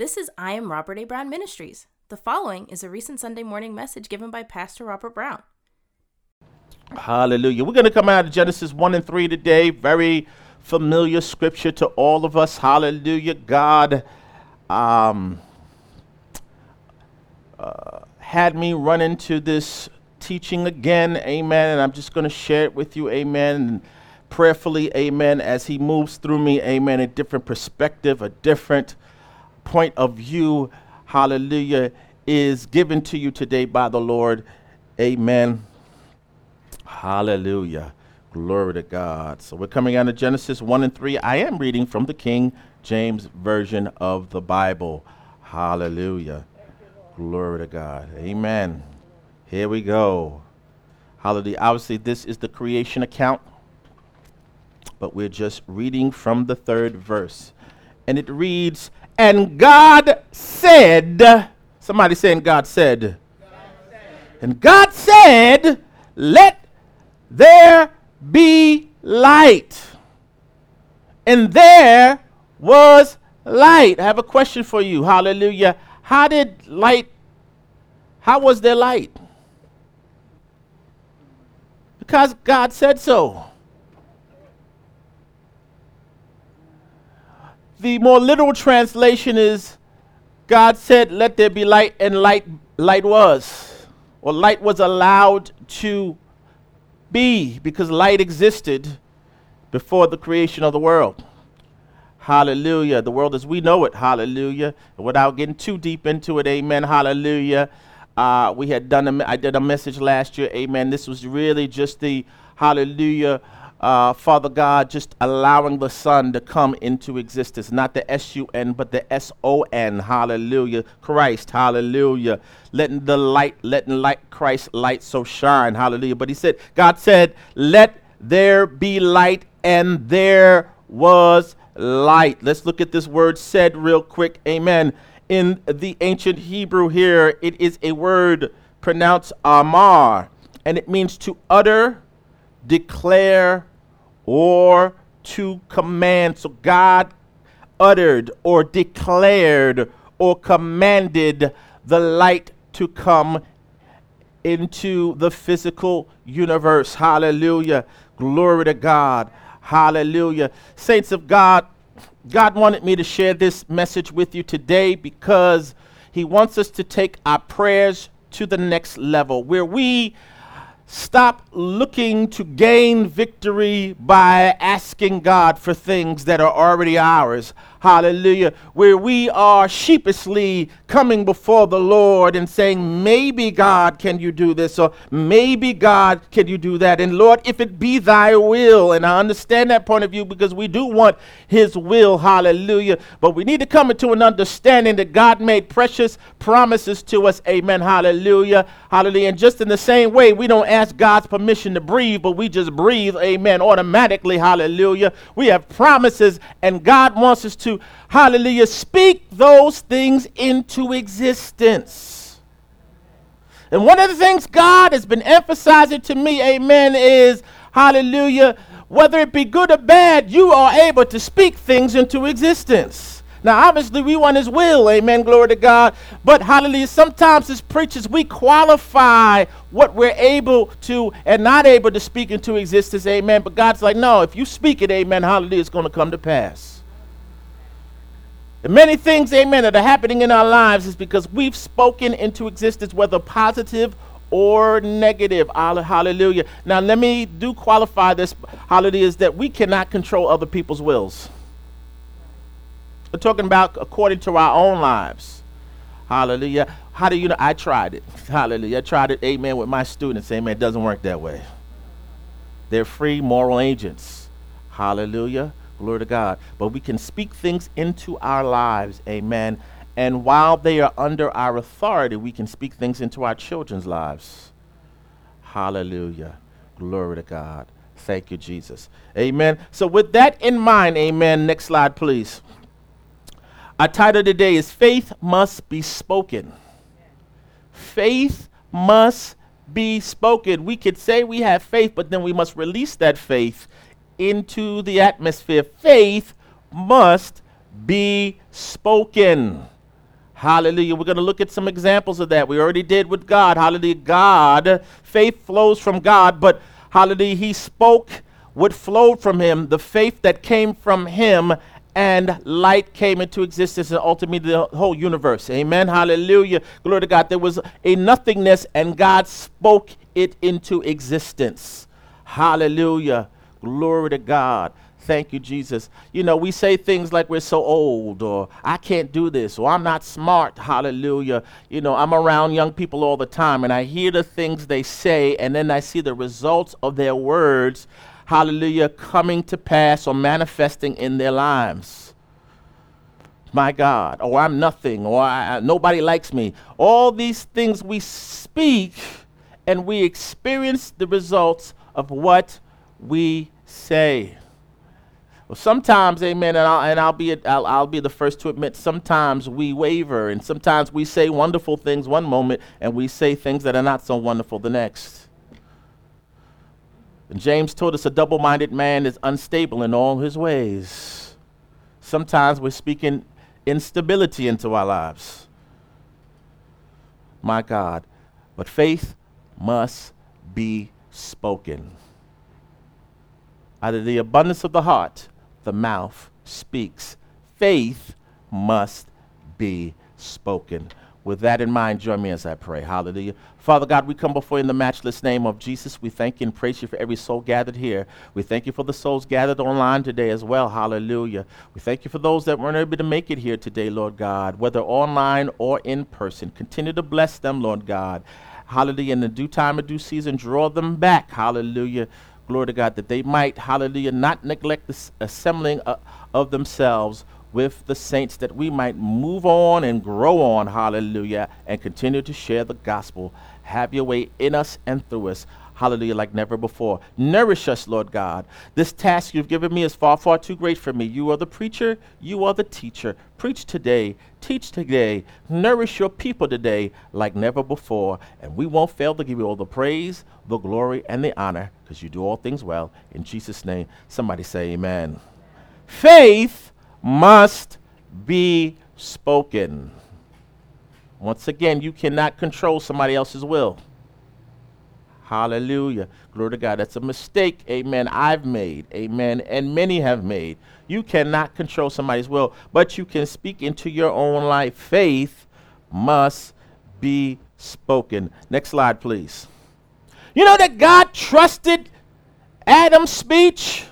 This is I Am Robert A. Brown Ministries. The following is a recent Sunday morning message given by Pastor Robert Brown. Hallelujah. We're going to come out of Genesis 1 and 3 today. Very familiar scripture to all of us. Hallelujah. God um, uh, had me run into this teaching again. Amen. And I'm just going to share it with you. Amen. And prayerfully, amen, as He moves through me. Amen. A different perspective, a different point of view. Hallelujah. Is given to you today by the Lord. Amen. Hallelujah. Glory to God. So we're coming out of Genesis 1 and 3. I am reading from the King James Version of the Bible. Hallelujah. Glory to God. Amen. Here we go. Hallelujah. Obviously, this is the creation account, but we're just reading from the third verse. And it reads, And God said, somebody saying God said, and God said, Let there be light. And there was light. I have a question for you. Hallelujah. How did light, how was there light? Because God said so. The more literal translation is God said, Let there be light, and light, light was. Or light was allowed to be because light existed before the creation of the world. Hallelujah. The world as we know it. Hallelujah. Without getting too deep into it, amen. Hallelujah. Uh, we had done a, I did a message last year, amen. This was really just the hallelujah. Uh, Father God, just allowing the Son to come into existence, not the S U N, but the S O N. Hallelujah. Christ. Hallelujah. Letting the light, letting light, Christ light so shine. Hallelujah. But he said, God said, let there be light, and there was light. Let's look at this word said real quick. Amen. In the ancient Hebrew here, it is a word pronounced amar, and it means to utter, declare, or to command. So God uttered or declared or commanded the light to come into the physical universe. Hallelujah. Glory to God. Hallelujah. Saints of God, God wanted me to share this message with you today because He wants us to take our prayers to the next level where we Stop looking to gain victory by asking God for things that are already ours hallelujah, where we are sheepishly coming before the Lord and saying, maybe God, can you do this? Or maybe God, can you do that? And Lord, if it be thy will, and I understand that point of view because we do want his will, hallelujah, but we need to come into an understanding that God made precious promises to us, amen, hallelujah, hallelujah. And just in the same way, we don't ask God's permission to breathe, but we just breathe, amen, automatically, hallelujah. We have promises, and God wants us to to, hallelujah, speak those things into existence. And one of the things God has been emphasizing to me, amen, is, hallelujah, whether it be good or bad, you are able to speak things into existence. Now, obviously, we want His will, amen, glory to God. But, hallelujah, sometimes as preachers, we qualify what we're able to and not able to speak into existence, amen. But God's like, no, if you speak it, amen, hallelujah, it's going to come to pass. The many things, amen, that are happening in our lives is because we've spoken into existence, whether positive or negative. Hallelujah. Now, let me do qualify this, hallelujah, is that we cannot control other people's wills. We're talking about according to our own lives. Hallelujah. How do you know? I tried it. Hallelujah. I tried it, amen, with my students. Amen. It doesn't work that way. They're free moral agents. Hallelujah. Glory to God. But we can speak things into our lives. Amen. And while they are under our authority, we can speak things into our children's lives. Hallelujah. Glory to God. Thank you, Jesus. Amen. So, with that in mind, amen. Next slide, please. Our title today is Faith Must Be Spoken. Faith must be spoken. We could say we have faith, but then we must release that faith into the atmosphere. Faith must be spoken. Hallelujah. We're going to look at some examples of that. We already did with God. Hallelujah. God, faith flows from God, but hallelujah, He spoke what flowed from Him, the faith that came from Him, and light came into existence and ultimately the whole universe. Amen. Hallelujah. Glory to God. There was a nothingness, and God spoke it into existence. Hallelujah. Glory to God. Thank you, Jesus. You know, we say things like we're so old, or I can't do this, or I'm not smart. Hallelujah. You know, I'm around young people all the time, and I hear the things they say, and then I see the results of their words, hallelujah, coming to pass or manifesting in their lives. My God, or I'm nothing, or I, nobody likes me. All these things we speak, and we experience the results of what we say. Well, sometimes, amen, and I'll, and I'll be, I'll, I'll be the first to admit, sometimes we waver, and sometimes we say wonderful things one moment, and we say things that are not so wonderful the next. And James told us a double minded man is unstable in all his ways. Sometimes we're speaking instability into our lives. My God. But faith must be spoken. Out of the abundance of the heart, the mouth speaks. Faith must be spoken. With that in mind, join me as I pray. Hallelujah. Father God, we come before you in the matchless name of Jesus. We thank you and praise you for every soul gathered here. We thank you for the souls gathered online today as well. Hallelujah. We thank you for those that weren't able to make it here today, Lord God, whether online or in person. Continue to bless them, Lord God. Hallelujah. In the due time and due season, draw them back. Hallelujah glory to God, that they might, hallelujah, not neglect the assembling uh, of themselves with the saints, that we might move on and grow on, hallelujah, and continue to share the gospel. Have your way in us and through us. Hallelujah, like never before. Nourish us, Lord God. This task you've given me is far, far too great for me. You are the preacher, you are the teacher. Preach today, teach today, nourish your people today like never before. And we won't fail to give you all the praise, the glory, and the honor because you do all things well. In Jesus' name, somebody say amen. Faith must be spoken. Once again, you cannot control somebody else's will. Hallelujah. Glory to God. That's a mistake, amen, I've made, amen, and many have made. You cannot control somebody's will, but you can speak into your own life. Faith must be spoken. Next slide, please. You know that God trusted Adam's speech?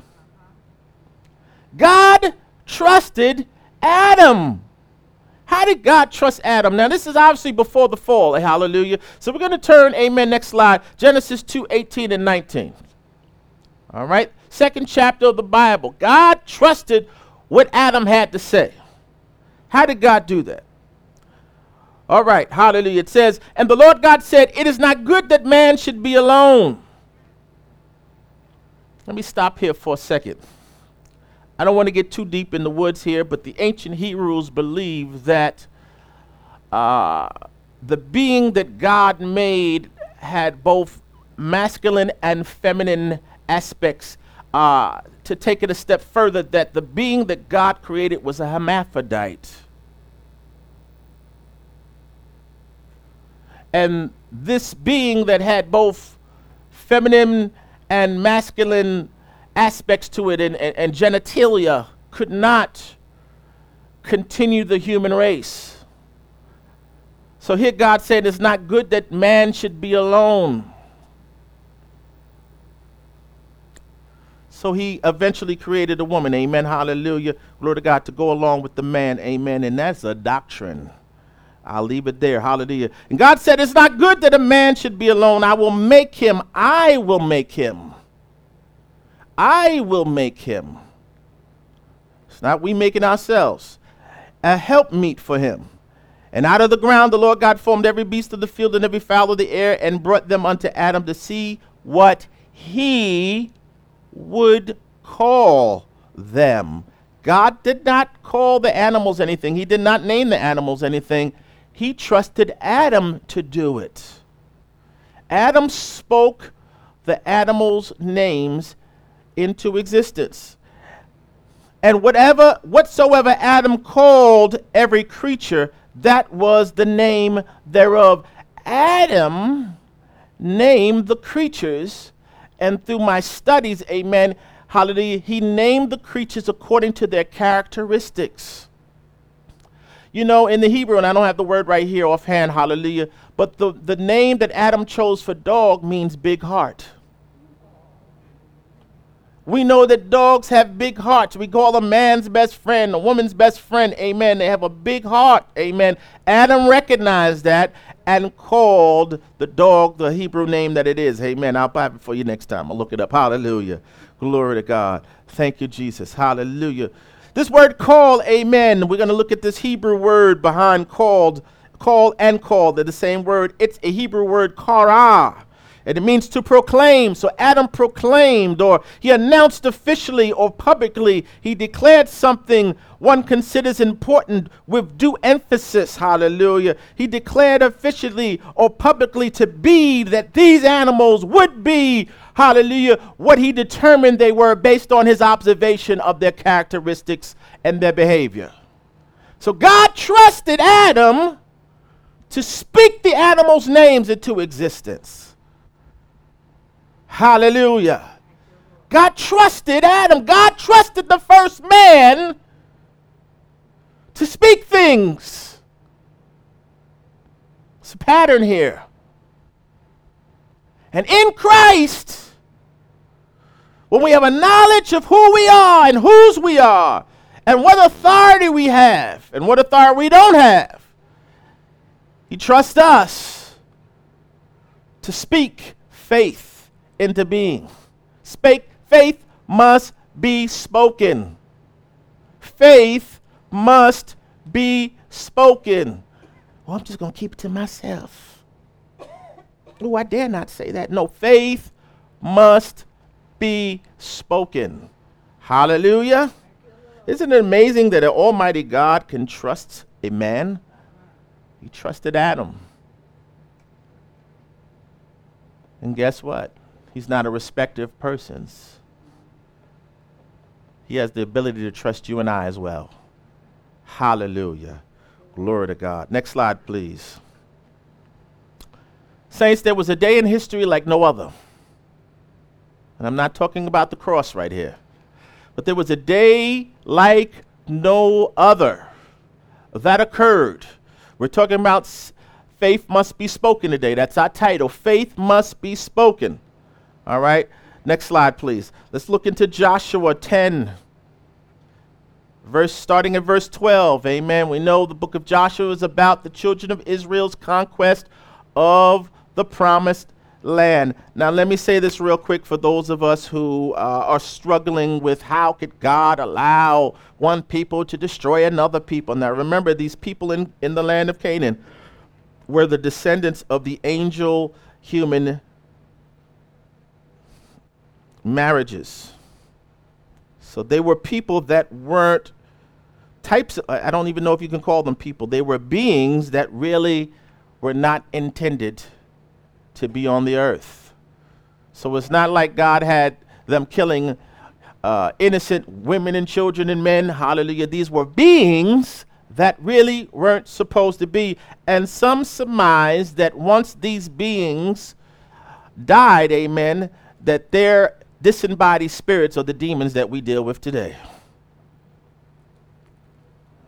God trusted Adam. How did God trust Adam? Now, this is obviously before the fall. Hallelujah. So we're going to turn, amen, next slide. Genesis 2 18 and 19. All right. Second chapter of the Bible. God trusted what Adam had to say. How did God do that? All right. Hallelujah. It says, And the Lord God said, It is not good that man should be alone. Let me stop here for a second. I don't want to get too deep in the woods here, but the ancient Hebrews believed that uh, the being that God made had both masculine and feminine aspects. Uh, to take it a step further, that the being that God created was a hermaphrodite. And this being that had both feminine and masculine aspects to it and, and, and genitalia could not continue the human race. So here God said it's not good that man should be alone. So he eventually created a woman, amen, hallelujah, glory to God, to go along with the man, amen. And that's a doctrine. I'll leave it there, hallelujah. And God said, It's not good that a man should be alone. I will make him, I will make him I will make him. It's not we making ourselves. A helpmeet for him. And out of the ground the Lord God formed every beast of the field and every fowl of the air and brought them unto Adam to see what he would call them. God did not call the animals anything, He did not name the animals anything. He trusted Adam to do it. Adam spoke the animals' names into existence. And whatever whatsoever Adam called every creature, that was the name thereof. Adam named the creatures, and through my studies, amen, hallelujah, he named the creatures according to their characteristics. You know, in the Hebrew, and I don't have the word right here offhand, hallelujah, but the, the name that Adam chose for dog means big heart. We know that dogs have big hearts. We call a man's best friend, a woman's best friend. Amen. They have a big heart. Amen. Adam recognized that and called the dog the Hebrew name that it is. Amen. I'll buy it for you next time. I'll look it up. Hallelujah. Glory to God. Thank you, Jesus. Hallelujah. This word call, amen. We're going to look at this Hebrew word behind called, call and call. They're the same word. It's a Hebrew word, kara and it means to proclaim. So Adam proclaimed, or he announced officially or publicly, he declared something one considers important with due emphasis. Hallelujah. He declared officially or publicly to be that these animals would be, hallelujah, what he determined they were based on his observation of their characteristics and their behavior. So God trusted Adam to speak the animals' names into existence. Hallelujah. God trusted Adam. God trusted the first man to speak things. It's a pattern here. And in Christ, when we have a knowledge of who we are and whose we are, and what authority we have and what authority we don't have, He trusts us to speak faith into being. Spake, faith must be spoken. Faith must be spoken. Well, I'm just going to keep it to myself. Oh, I dare not say that. No, faith must be spoken. Hallelujah. Isn't it amazing that an almighty God can trust a man? He trusted Adam. And guess what? He's not a respecter of persons. He has the ability to trust you and I as well. Hallelujah. Glory to God. Next slide, please. Saints, there was a day in history like no other. And I'm not talking about the cross right here. But there was a day like no other that occurred. We're talking about faith must be spoken today. That's our title. Faith must be spoken. All right. Next slide, please. Let's look into Joshua 10, verse starting at verse 12. Amen. We know the book of Joshua is about the children of Israel's conquest of the promised land. Now, let me say this real quick for those of us who uh, are struggling with how could God allow one people to destroy another people. Now, remember, these people in, in the land of Canaan were the descendants of the angel human marriages. So they were people that weren't types, of, I don't even know if you can call them people. They were beings that really were not intended to be on the earth. So it's not like God had them killing uh, innocent women and children and men. Hallelujah. These were beings that really weren't supposed to be. And some surmise that once these beings died, amen, that their disembodied spirits are the demons that we deal with today.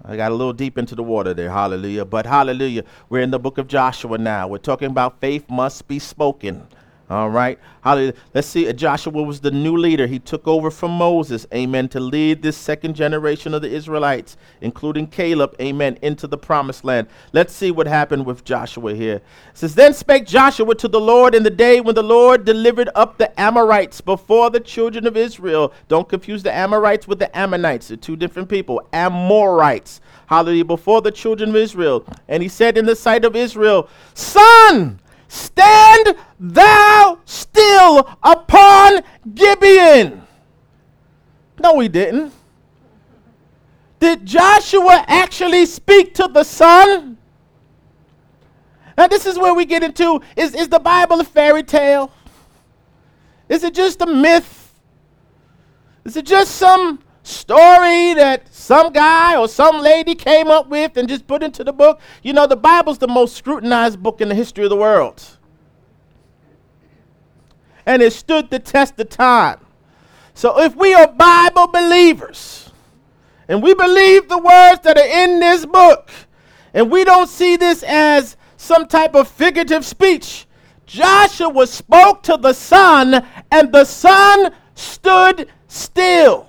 I got a little deep into the water there, hallelujah. But hallelujah, we're in the book of Joshua now. We're talking about faith must be spoken. All right. Hallelujah. Let's see. Uh, Joshua was the new leader. He took over from Moses, amen, to lead this second generation of the Israelites, including Caleb, amen, into the promised land. Let's see what happened with Joshua here. It says, Then spake Joshua to the Lord in the day when the Lord delivered up the Amorites before the children of Israel. Don't confuse the Amorites with the Ammonites. They're two different people. Amorites. Hallelujah. Before the children of Israel. And he said in the sight of Israel, Sun, Stand thou still upon Gibeon. No, he didn't. Did Joshua actually speak to the sun? Now, this is where we get into is, is the Bible a fairy tale? Is it just a myth? Is it just some story that some guy or some lady came up with and just put into the book. You know, the Bible's the most scrutinized book in the history of the world. And it stood the test of time. So if we are Bible believers and we believe the words that are in this book, and we don't see this as some type of figurative speech, Joshua spoke to the sun, and the sun stood still.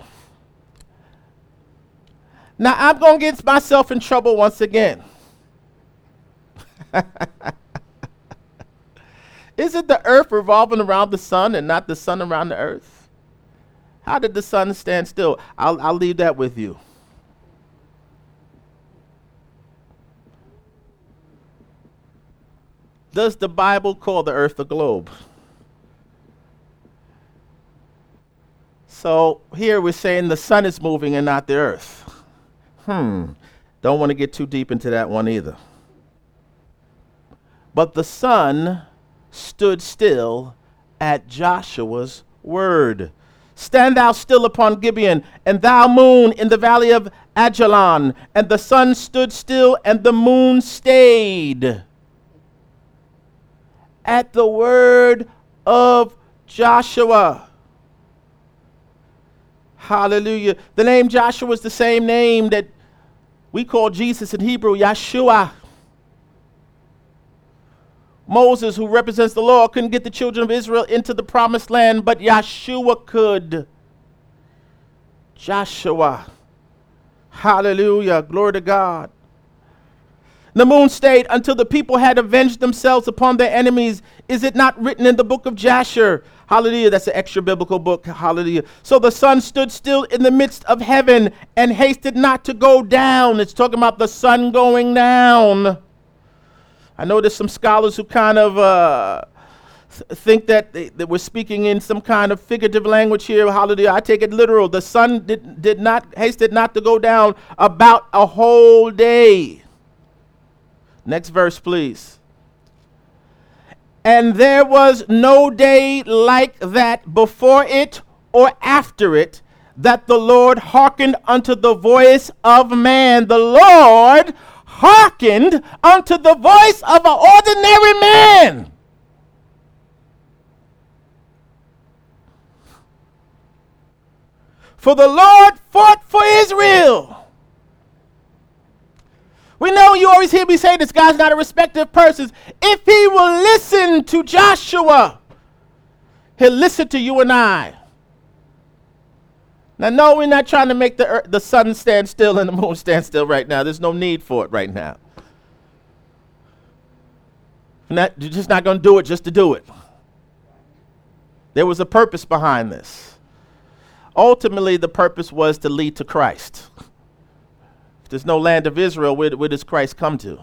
Now, I'm going to get myself in trouble once again. Is it the earth revolving around the sun and not the sun around the earth? How did the sun stand still? I'll, I'll leave that with you. Does the Bible call the earth a globe? So here we're saying the sun is moving and not the earth. Hmm. Don't want to get too deep into that one either. But the sun stood still at Joshua's word. Stand thou still upon Gibeon, and thou moon in the valley of Ajalon. And the sun stood still, and the moon stayed. At the word of Joshua. Hallelujah. The name Joshua is the same name that we call Jesus in Hebrew, Yeshua. Moses, who represents the law, couldn't get the children of Israel into the promised land, but Yeshua could. Joshua. Hallelujah. Glory to God. The moon stayed until the people had avenged themselves upon their enemies. Is it not written in the book of Jasher? Hallelujah. That's an extra biblical book. Hallelujah. So the sun stood still in the midst of heaven and hasted not to go down. It's talking about the sun going down. I know there's some scholars who kind of uh, think that, they, that we're speaking in some kind of figurative language here. Hallelujah. I take it literal. The sun did, did not hasted not to go down about a whole day. Next verse, please. And there was no day like that before it or after it that the Lord hearkened unto the voice of man. The Lord hearkened unto the voice of an ordinary man. For the Lord fought for Israel. We know you always hear me say this guy's not a respecter of persons. If he will listen to Joshua, he'll listen to you and I. Now, no, we're not trying to make the, earth, the sun stand still and the moon stand still right now. There's no need for it right now. Not, you're just not going to do it just to do it. There was a purpose behind this. Ultimately, the purpose was to lead to Christ there's no land of Israel, where, where does Christ come to?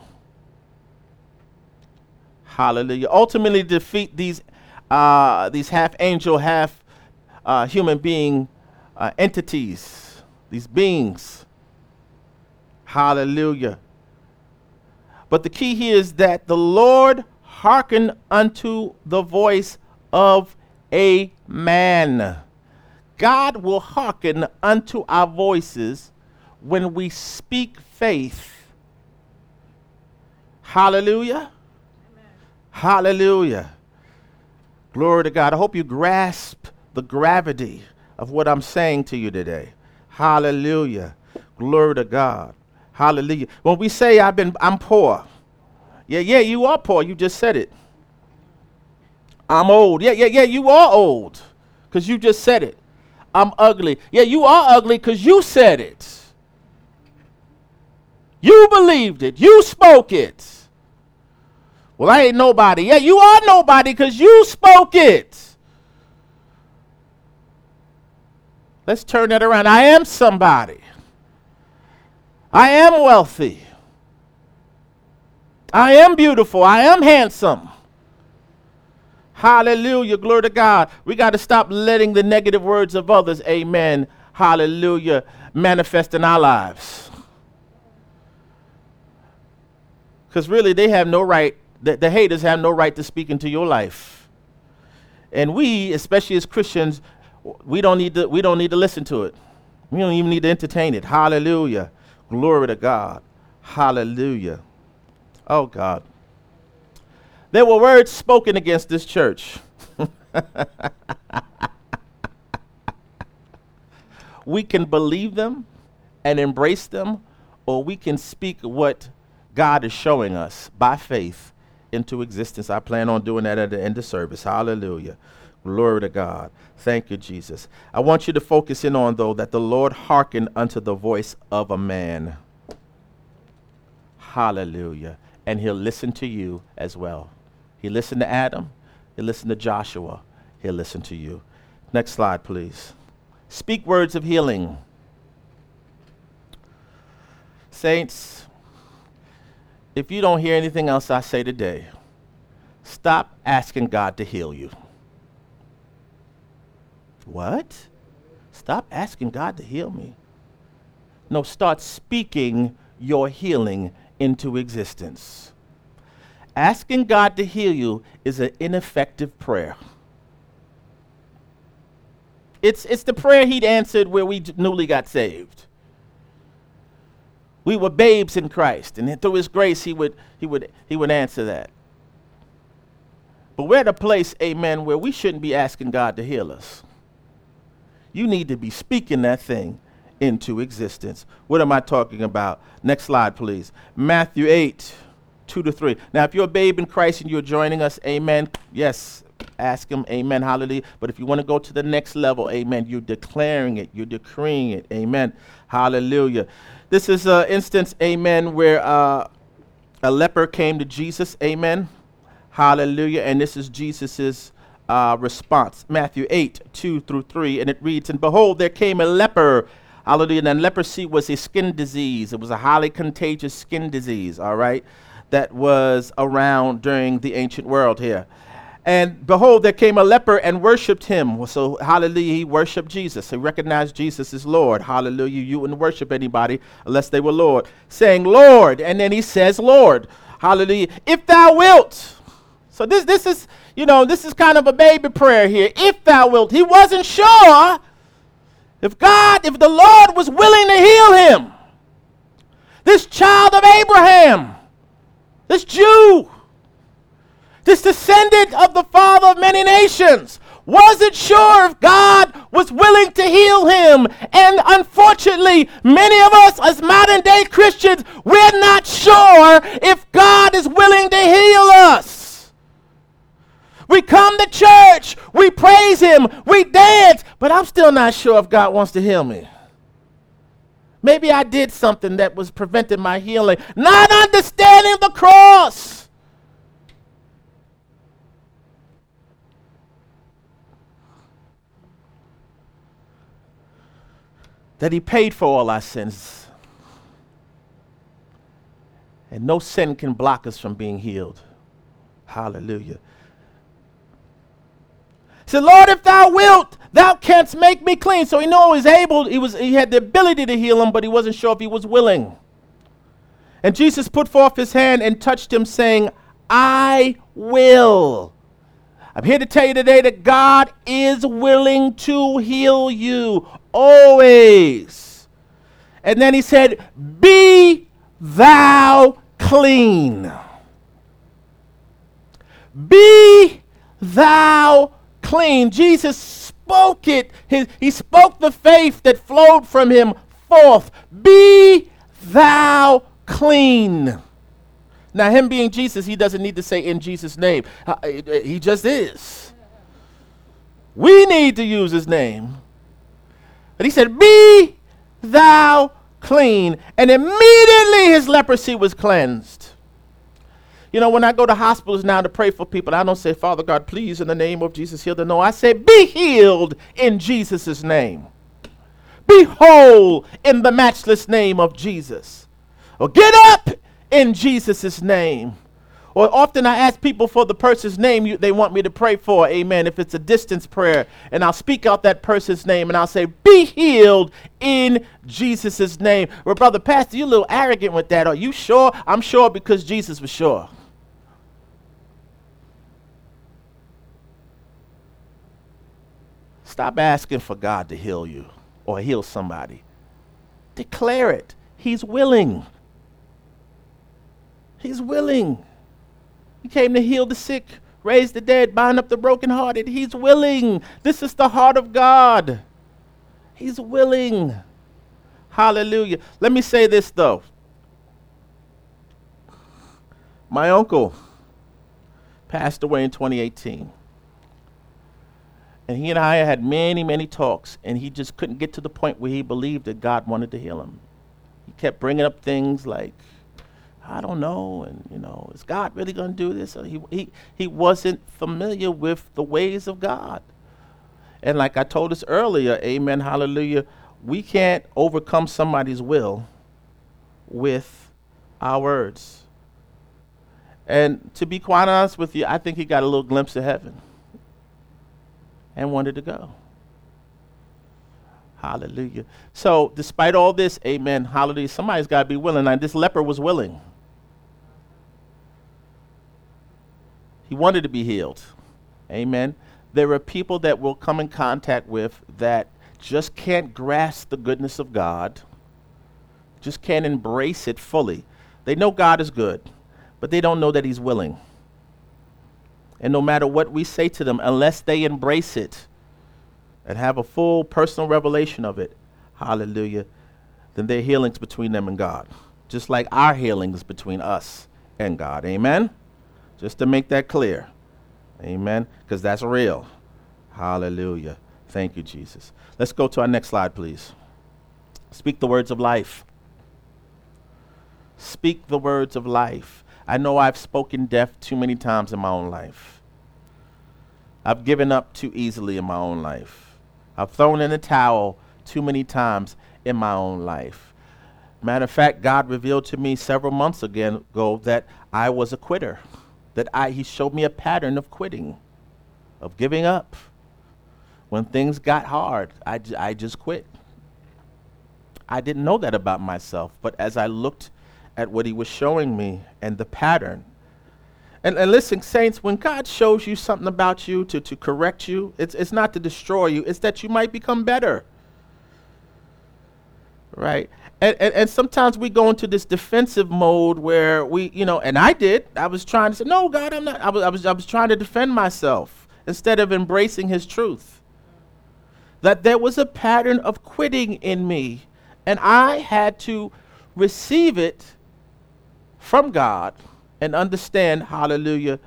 Hallelujah. Ultimately, defeat these, uh, these half angel, half uh, human being uh, entities, these beings. Hallelujah. But the key here is that the Lord hearkened unto the voice of a man. God will hearken unto our voices when we speak faith. Hallelujah. Amen. Hallelujah. Glory to God. I hope you grasp the gravity of what I'm saying to you today. Hallelujah. Glory to God. Hallelujah. When we say I've been I'm poor. Yeah, yeah, you are poor. You just said it. I'm old. Yeah, yeah, yeah, you are old. Cuz you just said it. I'm ugly. Yeah, you are ugly cuz you said it. You believed it. You spoke it. Well, I ain't nobody. Yeah, you are nobody because you spoke it. Let's turn that around. I am somebody. I am wealthy. I am beautiful. I am handsome. Hallelujah. Glory to God. We got to stop letting the negative words of others, amen, hallelujah, manifest in our lives. Because really, they have no right, the, the haters have no right to speak into your life. And we, especially as Christians, we don't need to, we don't need to listen to it. We don't even need to entertain it. Hallelujah. Glory to God. Hallelujah. Oh, God. There were words spoken against this church. we can believe them and embrace them, or we can speak what God is showing us by faith into existence. I plan on doing that at the end of service. Hallelujah. Glory to God. Thank you, Jesus. I want you to focus in on, though, that the Lord hearkened unto the voice of a man. Hallelujah. And he'll listen to you as well. He listened to Adam, he listened to Joshua, he'll listen to you. Next slide, please. Speak words of healing. Saints, if you don't hear anything else I say today, stop asking God to heal you. What? Stop asking God to heal me. No, start speaking your healing into existence. Asking God to heal you is an ineffective prayer. It's, it's the prayer he'd answered where we newly got saved. We were babes in Christ, and through his grace, he would, he would, he would answer that. But we're at a place, amen, where we shouldn't be asking God to heal us. You need to be speaking that thing into existence. What am I talking about? Next slide, please. Matthew 8, 2 to 3. Now, if you're a babe in Christ and you're joining us, amen. Yes, ask him, amen, hallelujah. But if you want to go to the next level, amen, you're declaring it, you're decreeing it, amen, hallelujah. This is an instance, amen, where uh, a leper came to Jesus, amen, hallelujah. And this is Jesus's uh, response. Matthew 8, 2 through 3, and it reads, And behold, there came a leper. Hallelujah. And leprosy was a skin disease. It was a highly contagious skin disease, all right, that was around during the ancient world here. And behold, there came a leper and worshipped him. So, hallelujah, he worshiped Jesus. He recognized Jesus as Lord. Hallelujah. You wouldn't worship anybody unless they were Lord. Saying, Lord. And then he says, Lord. Hallelujah. If thou wilt. So this, this is, you know, this is kind of a baby prayer here. If thou wilt. He wasn't sure if God, if the Lord was willing to heal him. This child of Abraham, this Jew, this descendant of the father of many nations, wasn't sure if God was willing to heal him. And unfortunately, many of us as modern day Christians, we're not sure if God is willing to heal us. We come to church, we praise Him, we dance, but I'm still not sure if God wants to heal me. Maybe I did something that was preventing my healing, not understanding the cross. That He paid for all our sins. And no sin can block us from being healed. Hallelujah He said, Lord, if thou wilt, thou canst make me clean. So he knew he was able, he, was, he had the ability to heal him, but he wasn't sure if he was willing. And Jesus put forth his hand and touched him, saying, I will. I'm here to tell you today that God is willing to heal you always. And then he said, Be thou clean. Be thou clean. Jesus spoke it. His, he spoke the faith that flowed from him forth. Be thou clean. Now, him being Jesus, he doesn't need to say in Jesus' name. Uh, he just is. We need to use his name. But he said, Be thou clean. And immediately his leprosy was cleansed. You know, when I go to hospitals now to pray for people, I don't say, Father God, please, in the name of Jesus, heal them. No, I say, be healed in Jesus' name. Be whole in the matchless name of Jesus. Or get up in Jesus' name. Or often I ask people for the person's name you, they want me to pray for, amen, if it's a distance prayer. And I'll speak out that person's name and I'll say, Be healed in Jesus' name. Well, Brother Pastor, you're a little arrogant with that. Are you sure? I'm sure because Jesus was sure. Stop asking for God to heal you or heal somebody. Declare it. He's willing. He's willing. He came to heal the sick, raise the dead, bind up the brokenhearted. He's willing. This is the heart of God. He's willing. Hallelujah. Let me say this though. My uncle passed away in 2018. And he and I had many, many talks, and he just couldn't get to the point where he believed that God wanted to heal him. He kept bringing up things like, I don't know, and you know, is God really going to do this? he, he, he wasn't familiar with the ways of God. And like I told us earlier, amen, hallelujah, we can't overcome somebody's will with our words. And to be quite honest with you, I think he got a little glimpse of heaven and wanted to go. Hallelujah. So, despite all this, amen, hallelujah, somebody's got to be willing. And this leper was willing. He wanted to be healed. Amen. There are people that we'll come in contact with that just can't grasp the goodness of God, just can't embrace it fully. They know God is good but they don't know that He's willing. And no matter what we say to them, unless they embrace it and have a full personal revelation of it, hallelujah, then their healing's between them and God. Just like our healing is between us and God. Amen? Just to make that clear. Amen? Because that's real. Hallelujah. Thank you, Jesus. Let's go to our next slide, please. Speak the words of life. Speak the words of life. I know I've spoken death too many times in my own life. I've given up too easily in my own life. I've thrown in the towel too many times in my own life. Matter of fact, God revealed to me several months ago that I was a quitter. That I, He showed me a pattern of quitting, of giving up. When things got hard, I, just quit. I didn't know that about myself, but as I looked at what he was showing me and the pattern. And, and listen, saints, when God shows you something about you to, to correct you, it's, it's not to destroy you, it's that you might become better. Right? And, and, and sometimes we go into this defensive mode where we, you know, and I did. I was trying to say, no, God, I'm not. I was, I was, I was trying to defend myself instead of embracing his truth. That there was a pattern of quitting in me, and I had to receive it from God and understand, hallelujah,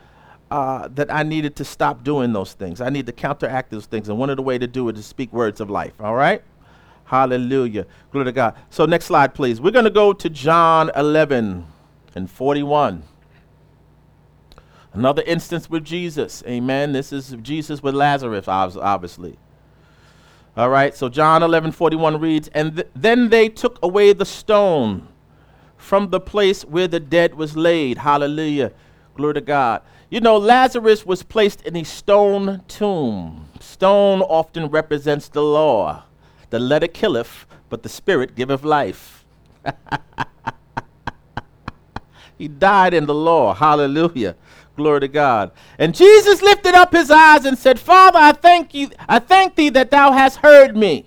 uh, that I needed to stop doing those things. I need to counteract those things. And one of the way to do it is to speak words of life. All right? Hallelujah. Glory to God. So next slide, please. We're going to go to John 11 and 41. Another instance with Jesus. Amen. This is Jesus with Lazarus, obviously. All right. So John 11, 41 reads, And th- then they took away the stone from the place where the dead was laid. Hallelujah. Glory to God. You know, Lazarus was placed in a stone tomb. Stone often represents the law. The letter killeth, but the spirit giveth life. he died in the law. Hallelujah. Glory to God. And Jesus lifted up his eyes and said, Father, I thank you, I thank thee that thou hast heard me.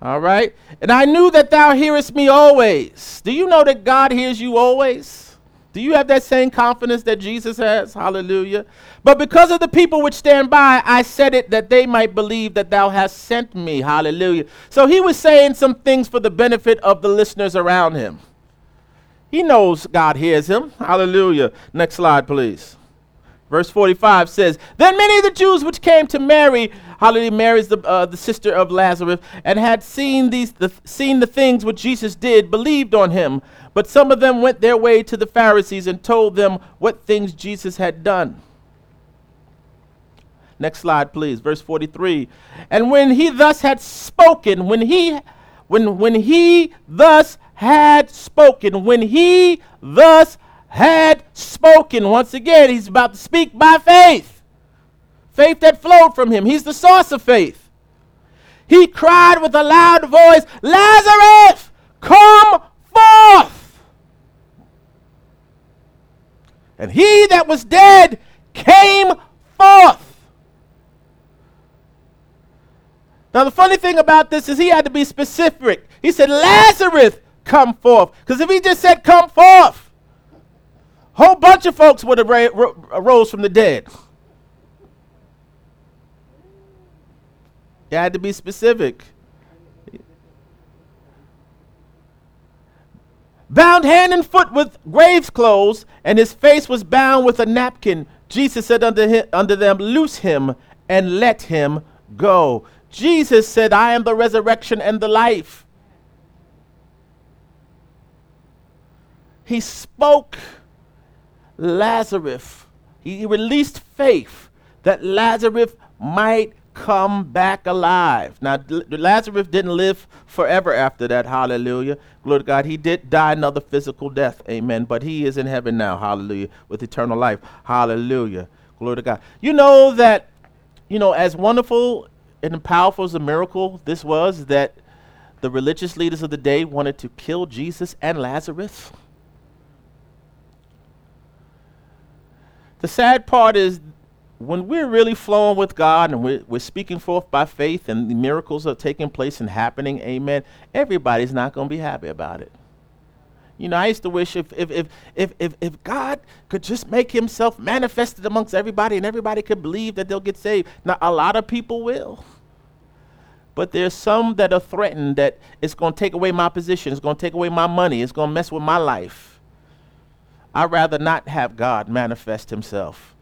All right? And I knew that thou hearest me always. Do you know that God hears you always? Do you have that same confidence that Jesus has? Hallelujah. But because of the people which stand by, I said it that they might believe that thou hast sent me. Hallelujah. So he was saying some things for the benefit of the listeners around him. He knows God hears him. Hallelujah. Next slide, please. Verse 45 says, Then many of the Jews which came to Mary, hallelujah, Mary's the, uh, the sister of Lazarus, and had seen, these, the, seen the things which Jesus did, believed on him. But some of them went their way to the Pharisees and told them what things Jesus had done. Next slide, please. Verse 43. And when he thus had spoken, when he when when he thus had spoken, when he thus had spoken. Once again, he's about to speak by faith. Faith that flowed from him. He's the source of faith. He cried with a loud voice, Lazarus, come forth. And he that was dead came forth. Now, the funny thing about this is he had to be specific. He said, Lazarus, come forth. Because if he just said, come forth, whole bunch of folks would have ra- ro- arose from the dead. He had to be specific. Bound hand and foot with grave's clothes, and his face was bound with a napkin. Jesus said unto, him, unto them, Loose him and let him go. Jesus said, I am the resurrection and the life. He spoke Lazarus. He released faith that Lazarus might come back alive. Now, Lazarus didn't live forever after that. Hallelujah. Glory to God. He did die another physical death. Amen. But he is in heaven now. Hallelujah. With eternal life. Hallelujah. Glory to God. You know that, you know, as wonderful and powerful as a miracle this was, that the religious leaders of the day wanted to kill Jesus and Lazarus. The sad part is when we're really flowing with God and we're, we're speaking forth by faith and the miracles are taking place and happening, amen, everybody's not going to be happy about it. You know, I used to wish if, if, if, if, if, if God could just make himself manifested amongst everybody and everybody could believe that they'll get saved. Now, a lot of people will. But there's some that are threatened that it's going to take away my position, it's going to take away my money, it's going to mess with my life. I'd rather not have God manifest himself.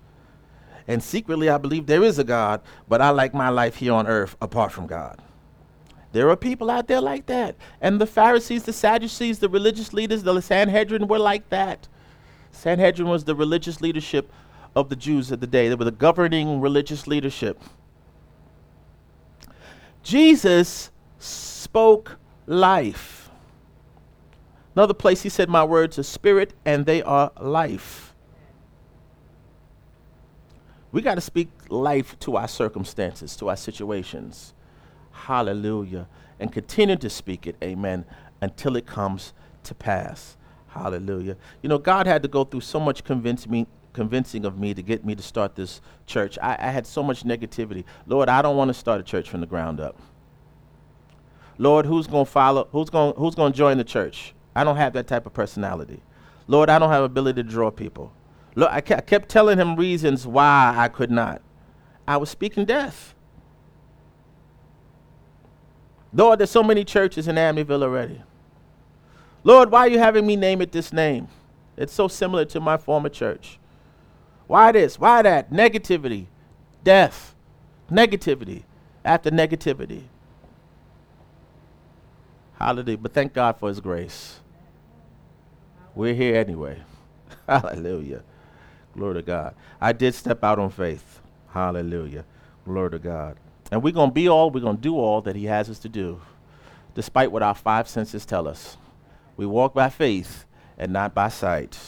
And secretly, I believe there is a God, but I like my life here on earth apart from God. There are people out there like that. And the Pharisees, the Sadducees, the religious leaders, the Sanhedrin were like that. Sanhedrin was the religious leadership of the Jews of the day, they were the governing religious leadership. Jesus spoke life. Another place he said, My words are spirit and they are life. We got to speak life to our circumstances, to our situations. Hallelujah. And continue to speak it, amen, until it comes to pass. Hallelujah. You know, God had to go through so much convince me, convincing of me to get me to start this church. I, I had so much negativity. Lord, I don't want to start a church from the ground up. Lord, who's going to follow? Who's going who's going to join the church? I don't have that type of personality. Lord, I don't have ability to draw people. Look, I kept telling him reasons why I could not. I was speaking death. Lord, there's so many churches in Amityville already. Lord, why are you having me name it this name? It's so similar to my former church. Why this? Why that? Negativity, death, negativity after negativity. Hallelujah. But thank God for His grace. We're here anyway. Hallelujah. Glory to God. I did step out on faith. Hallelujah. Glory to God. And we're going to be all, we're going to do all that He has us to do, despite what our five senses tell us. We walk by faith and not by sight.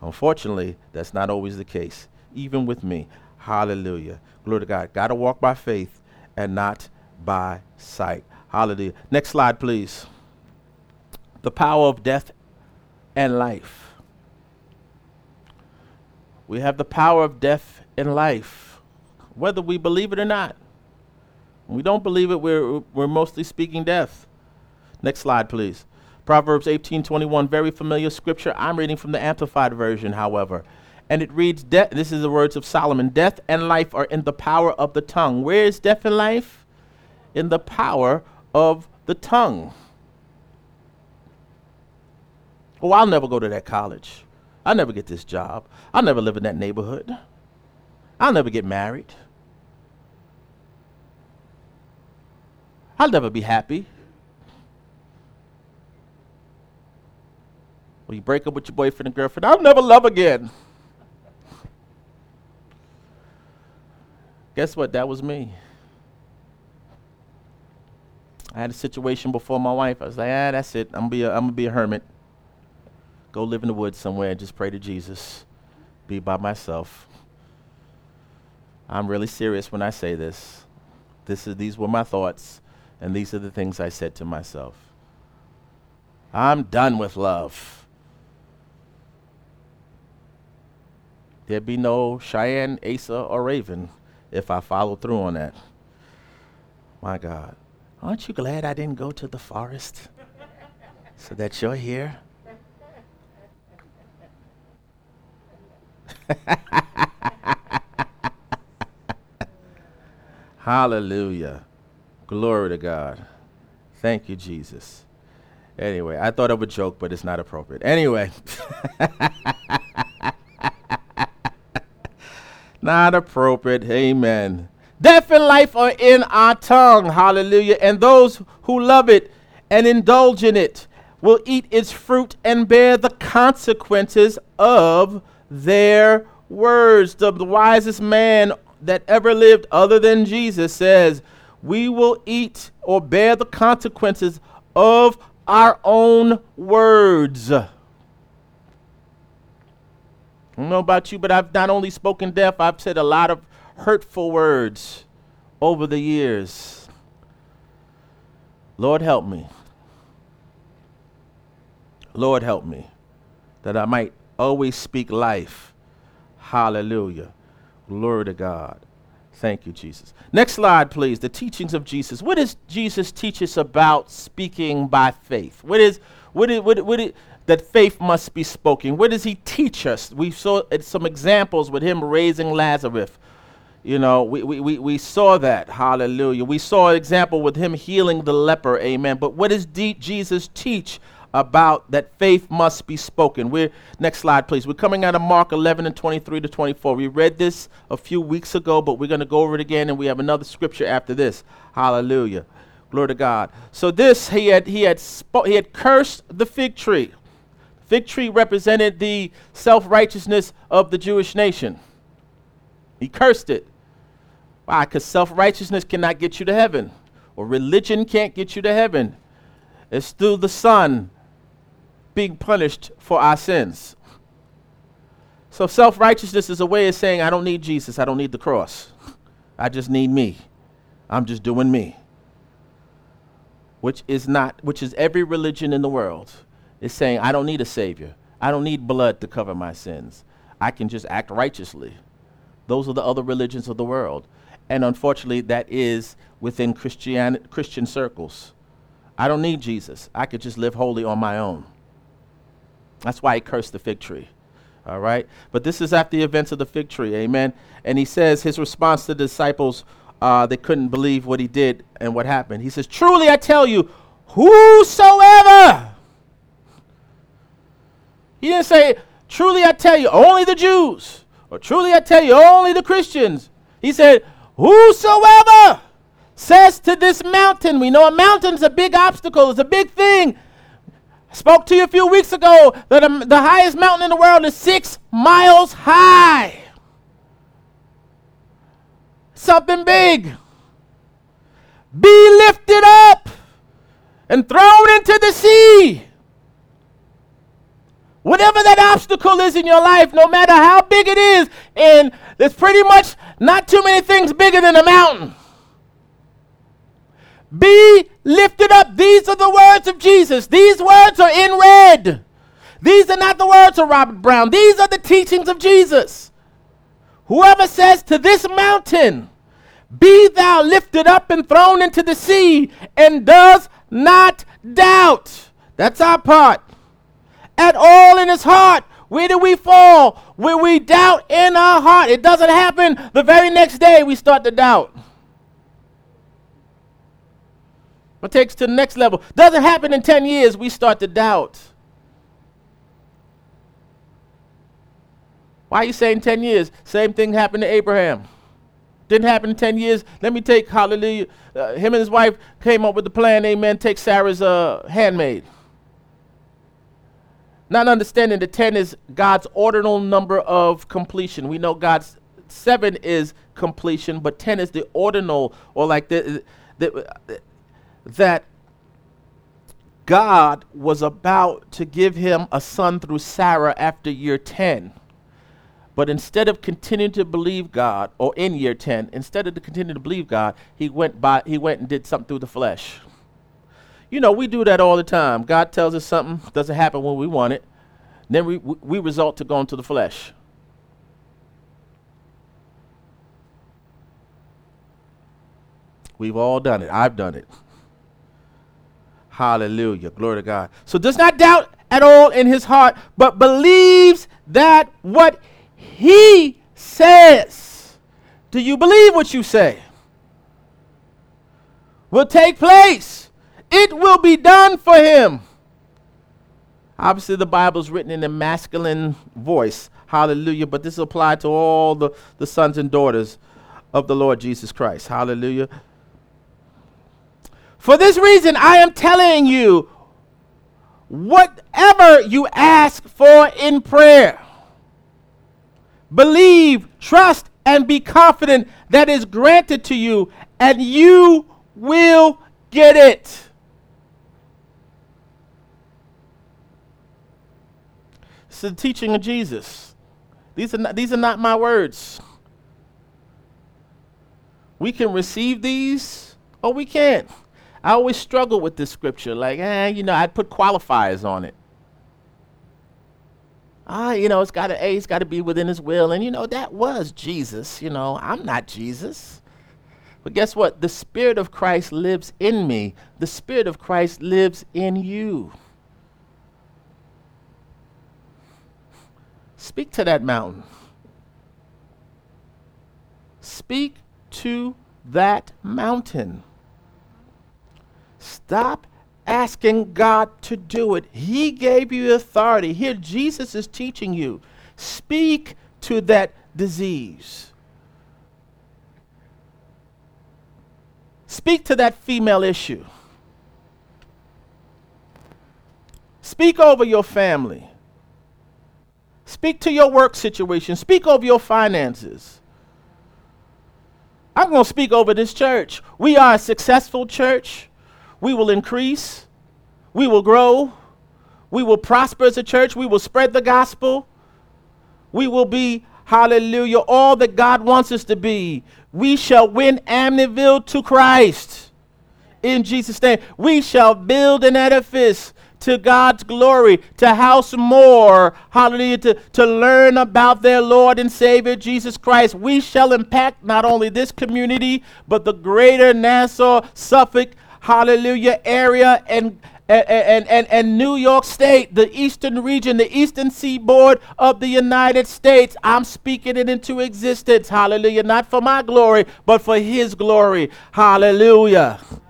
Unfortunately, that's not always the case, even with me. Hallelujah. Glory to God. Got to walk by faith and not by sight. Hallelujah. Next slide, please. The power of death and life. We have the power of death and life, whether we believe it or not. When we don't believe it, we're, we're mostly speaking death. Next slide, please. Proverbs 18:21, very familiar scripture. I'm reading from the Amplified version, however. And it reads, Death, this is the words of Solomon, death and life are in the power of the tongue. Where is death and life? In the power of the tongue. Oh, I'll never go to that college. I'll never get this job. I'll never live in that neighborhood. I'll never get married. I'll never be happy. Or you break up with your boyfriend and girlfriend, I'll never love again. Guess what? That was me. I had a situation before my wife. I was like, ah, that's it. I'm gonna be a, I'm gonna be a hermit. Go live in the woods somewhere and just pray to Jesus. Be by myself. I'm really serious when I say this. This is these were my thoughts, and these are the things I said to myself. I'm done with love. There'd be no Cheyenne, Asa, or Raven if I followed through on that. My God. Aren't you glad I didn't go to the forest so that you're here? Hallelujah. Glory to God. Thank you, Jesus. Anyway, I thought of a joke, but it's not appropriate. Anyway. not appropriate. Amen. Death and life are in our tongue. Hallelujah. And those who love it and indulge in it will eat its fruit and bear the consequences of their words. The, the wisest man that ever lived, other than Jesus, says, We will eat or bear the consequences of our own words. I don't know about you, but I've not only spoken death, I've said a lot of hurtful words over the years. Lord, help me. Lord, help me that I might always speak life. Hallelujah. Glory to God. Thank you, Jesus. Next slide, please. The teachings of Jesus. What does Jesus teach us about speaking by faith? What is, what is, what, what is, that faith must be spoken? What does he teach us? We saw uh, some examples with him raising Lazarus. You know, we, we, we, we saw that. Hallelujah. We saw an example with him healing the leper. Amen. But what does Jesus teach about that faith must be spoken? We're, next slide, please. We're coming out of Mark 11 and 23 to 24. We read this a few weeks ago, but we're going to go over it again, and we have another scripture after this. Hallelujah. Glory to God. So this he had he had spo- he had cursed the fig tree. Fig tree represented the self-righteousness of the Jewish nation. He cursed it. Why? Because self righteousness cannot get you to heaven, or religion can't get you to heaven. It's through the Son being punished for our sins. So self righteousness is a way of saying, I don't need Jesus, I don't need the cross. I just need me. I'm just doing me. Which is not, which is every religion in the world is saying, I don't need a savior. I don't need blood to cover my sins. I can just act righteously. Those are the other religions of the world. And unfortunately, that is within Christian, Christian circles. I don't need Jesus. I could just live holy on my own. That's why he cursed the fig tree. All right? But this is after the events of the fig tree. Amen. And he says his response to the disciples, uh, they couldn't believe what he did and what happened. He says, Truly I tell you, whosoever. He didn't say, Truly I tell you, only the Jews. Or truly I tell you, only the Christians. He said, Whosoever says to this mountain, we know a mountain's a big obstacle, it's a big thing. Spoke to you a few weeks ago that um, the highest mountain in the world is six miles high. Something big. Be lifted up and thrown into the sea. Whatever that obstacle is in your life, no matter how big it is, and there's pretty much not too many things bigger than a mountain. Be lifted up. These are the words of Jesus. These words are in red. These are not the words of Robert Brown. These are the teachings of Jesus. Whoever says to this mountain, Be thou lifted up and thrown into the sea, and does not doubt. That's our part at all in his heart. Where do we fall? Where we doubt in our heart. It doesn't happen the very next day we start to doubt. It takes to the next level. Doesn't happen in 10 years, we start to doubt. Why are you saying 10 years? Same thing happened to Abraham. Didn't happen in 10 years. Let me take, hallelujah. Uh, him and his wife came up with the plan, amen, take Sarah's uh, handmaid. Not understanding that 10 is God's ordinal number of completion. We know God's 7 is completion, but 10 is the ordinal, or like the, the, that God was about to give him a son through Sarah after year 10. But instead of continuing to believe God, or in year 10, instead of to continue to believe God, he went by he went and did something through the flesh. You know, we do that all the time. God tells us something doesn't happen when we want it. Then we, we result to going to the flesh. We've all done it. I've done it. Hallelujah. Glory to God. So does not doubt at all in his heart, but believes that what he says. Do you believe what you say? Will take place. It will be done for him. Obviously, the Bible is written in a masculine voice. Hallelujah. But this applies to all the, the sons and daughters of the Lord Jesus Christ. Hallelujah. For this reason, I am telling you whatever you ask for in prayer, believe, trust, and be confident that is granted to you, and you will get it. It's the teaching of Jesus. These are not, these are not my words. We can receive these or we can't. I always struggle with this scripture. Like, eh, you know, I'd put qualifiers on it. Ah, you know, it's got to, A, it's got to be within his will. And, you know, that was Jesus. You know, I'm not Jesus. But guess what? The Spirit of Christ lives in me, the Spirit of Christ lives in you. Speak to that mountain. Speak to that mountain. Stop asking God to do it. He gave you authority. Here, Jesus is teaching you. Speak to that disease. Speak to that female issue. Speak over your family. Speak to your work situation. Speak over your finances. I'm going to speak over this church. We are a successful church we will increase, we will grow, we will prosper as a church, we will spread the gospel, we will be, hallelujah, all that God wants us to be. We shall win Amityville to Christ. In Jesus' name, we shall build an edifice to God's glory, to house more, hallelujah, to, to learn about their Lord and Savior Jesus Christ. We shall impact not only this community, but the greater Nassau, Suffolk, hallelujah, area and and, and, and New York State, the eastern region, the eastern seaboard of the United States. I'm speaking it into existence. Hallelujah. Not for my glory, but for His glory. Hallelujah. Hallelujah.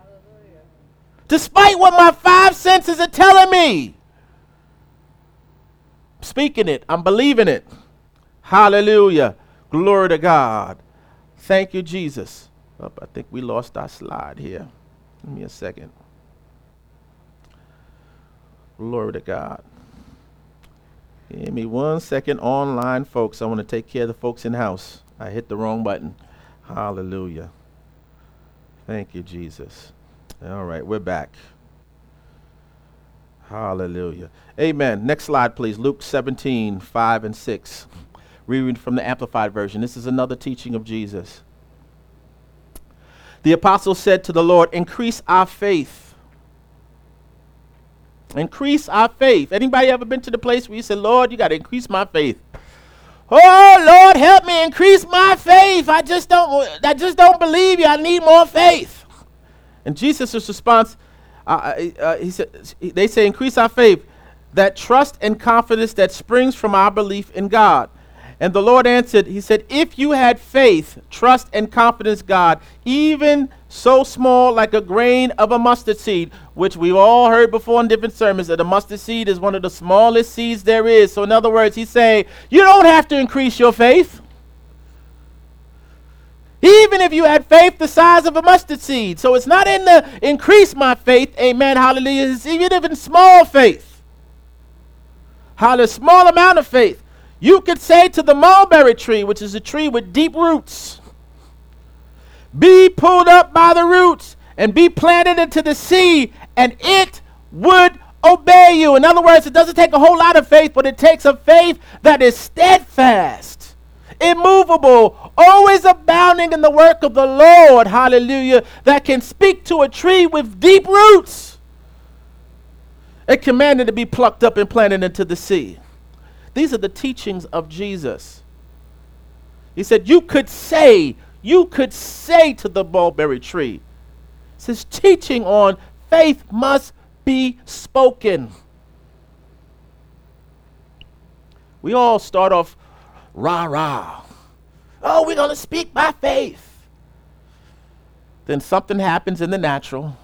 Despite what my five senses are telling me, I'm speaking it, I'm believing it. Hallelujah. Glory to God. Thank you, Jesus. Oh, I think we lost our slide here. Give me a second. Glory to God. Give me one second online, folks. I want to take care of the folks in house. I hit the wrong button. Hallelujah. Thank you, Jesus. All right, we're back. Hallelujah. Amen. Next slide, please. Luke 17, 5 and 6. Reading from the Amplified Version. This is another teaching of Jesus. The apostle said to the Lord, Increase our faith. Increase our faith. Anybody ever been to the place where you said, Lord, you got to increase my faith? Oh Lord, help me increase my faith. I just don't I just don't believe you. I need more faith. And Jesus' response, uh, uh, uh he said, they say, increase our faith, that trust and confidence that springs from our belief in God. And the Lord answered, He said, If you had faith, trust, and confidence, God, even so small like a grain of a mustard seed, which we've all heard before in different sermons, that a mustard seed is one of the smallest seeds there is. So, in other words, He's saying, You don't have to increase your faith. Even if you had faith the size of a mustard seed. So it's not in the increase my faith, amen, hallelujah. It's even in small faith. Hallelujah, small amount of faith. You could say to the mulberry tree, which is a tree with deep roots, be pulled up by the roots and be planted into the sea, and it would obey you. In other words, it doesn't take a whole lot of faith, but it takes a faith that is steadfast, immovable, always abounding in the work of the Lord. Hallelujah. That can speak to a tree with deep roots it to be plucked up and planted into the sea. These are the teachings of Jesus. He said, You could say, you could say to the mulberry tree, It says teaching on faith must be spoken. We all start off rah rah. Oh, we're going to speak by faith. Then something happens in the natural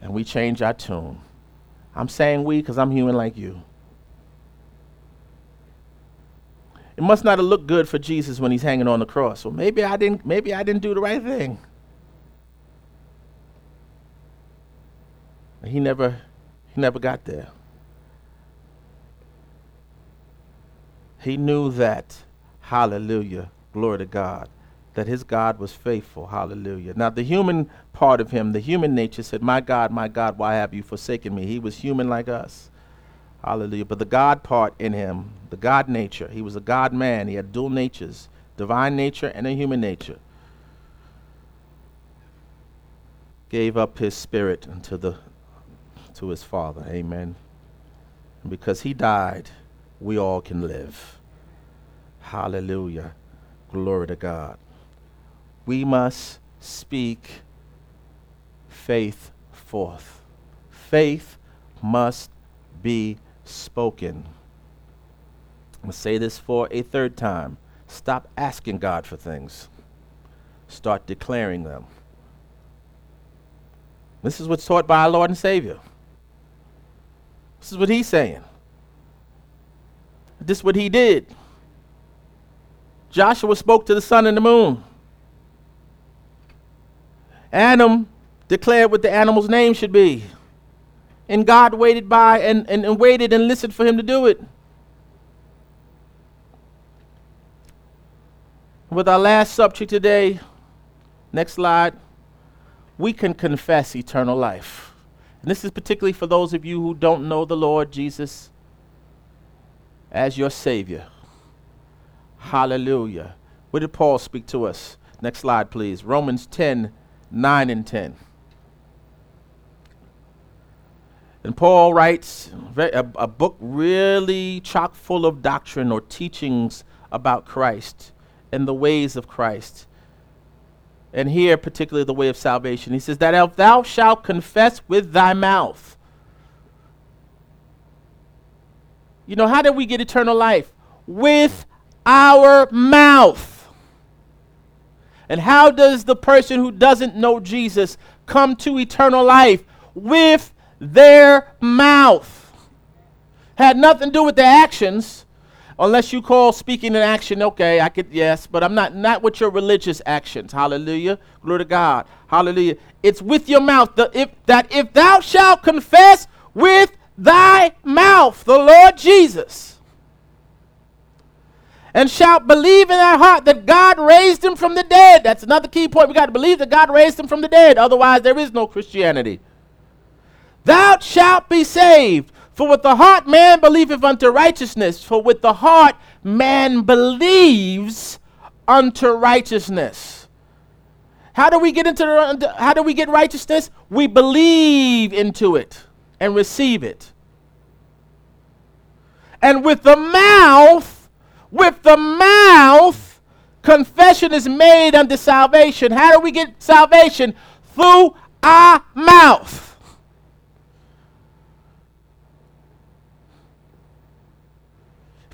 and we change our tune. I'm saying we because I'm human like you. It must not have looked good for Jesus when he's hanging on the cross. Well, maybe I didn't maybe I didn't do the right thing. He never he never got there. He knew that, hallelujah, glory to God, that his God was faithful, hallelujah. Now, the human part of him, the human nature said, My God, my God, why have you forsaken me? He was human like us, hallelujah. But the God part in him, the God nature, he was a God man, he had dual natures, divine nature and a human nature. Gave up his spirit unto the to his father. Amen. And because he died, we all can live. Hallelujah. Glory to God. We must speak faith forth. Faith must be spoken. I'm going to say this for a third time. Stop asking God for things, start declaring them. This is what's taught by our Lord and Savior. This is what he's saying. This is what he did. Joshua spoke to the sun and the moon. Adam declared what the animal's name should be. And God waited by and, and, and waited and listened for him to do it. With our last subject today, next slide, we can confess eternal life. And this is particularly for those of you who don't know the Lord Jesus as your Savior. Hallelujah. Where did Paul speak to us? Next slide, please. Romans 10 9 and 10. And Paul writes a, a, book really chock full of doctrine or teachings about Christ and the ways of Christ. And here, particularly the way of salvation. He says, That if thou shalt confess with thy mouth You know, how did we get eternal life? With our mouth. And how does the person who doesn't know Jesus come to eternal life? With their mouth. Had nothing to do with their actions, unless you call speaking an action, okay, I could, yes, but I'm not, not with your religious actions. Hallelujah. Glory to God. Hallelujah. It's with your mouth the, if, that if thou shalt confess with thy mouth the Lord Jesus, and shalt believe in thy heart that God raised him from the dead. That's another key point. We got to believe that God raised him from the dead. Otherwise, there is no Christianity. Thou shalt be saved. For with the heart man believeth unto righteousness, for with the heart man believes unto righteousness. How do we get into the, how do we get righteousness? We believe into it and receive it. And with the mouth, with the mouth, confession is made unto salvation. How do we get salvation? Through our mouth.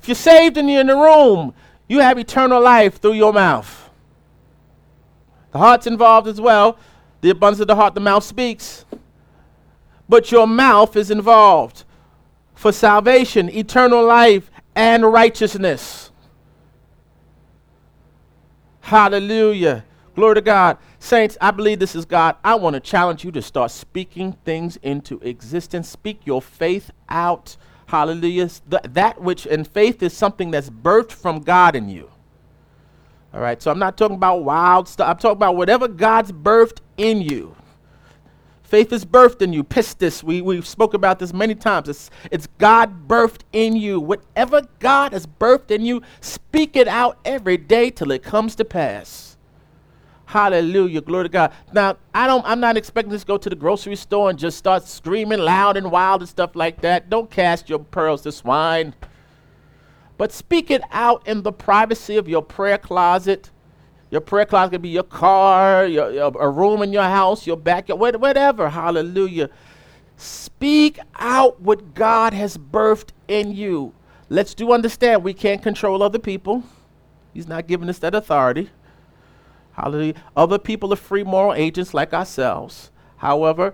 If you're saved and you're in the room, you have eternal life through your mouth. The heart's involved as well. The abundance of the heart, the mouth speaks but your mouth is involved for salvation, eternal life, and righteousness. Hallelujah. Glory to God. Saints, I believe this is God. I want to challenge you to start speaking things into existence. Speak your faith out. Hallelujah. Th- that which, in faith is something that's birthed from God in you. All right, so I'm not talking about wild stuff. I'm talking about whatever God's birthed in you. Faith is birthed in you. Pistis. We, we've spoke about this many times. It's, it's God birthed in you. Whatever God has birthed in you, speak it out every day till it comes to pass. Hallelujah. Glory to God. Now, I don't I'm not expecting this to go to the grocery store and just start screaming loud and wild and stuff like that. Don't cast your pearls to swine. But speak it out in the privacy of your prayer closet Your prayer closet can be your car, your, your, a room in your house, your backyard, whatever. Hallelujah. Speak out what God has birthed in you. Let's do understand we can't control other people. He's not giving us that authority. Hallelujah. Other people are free moral agents like ourselves. However,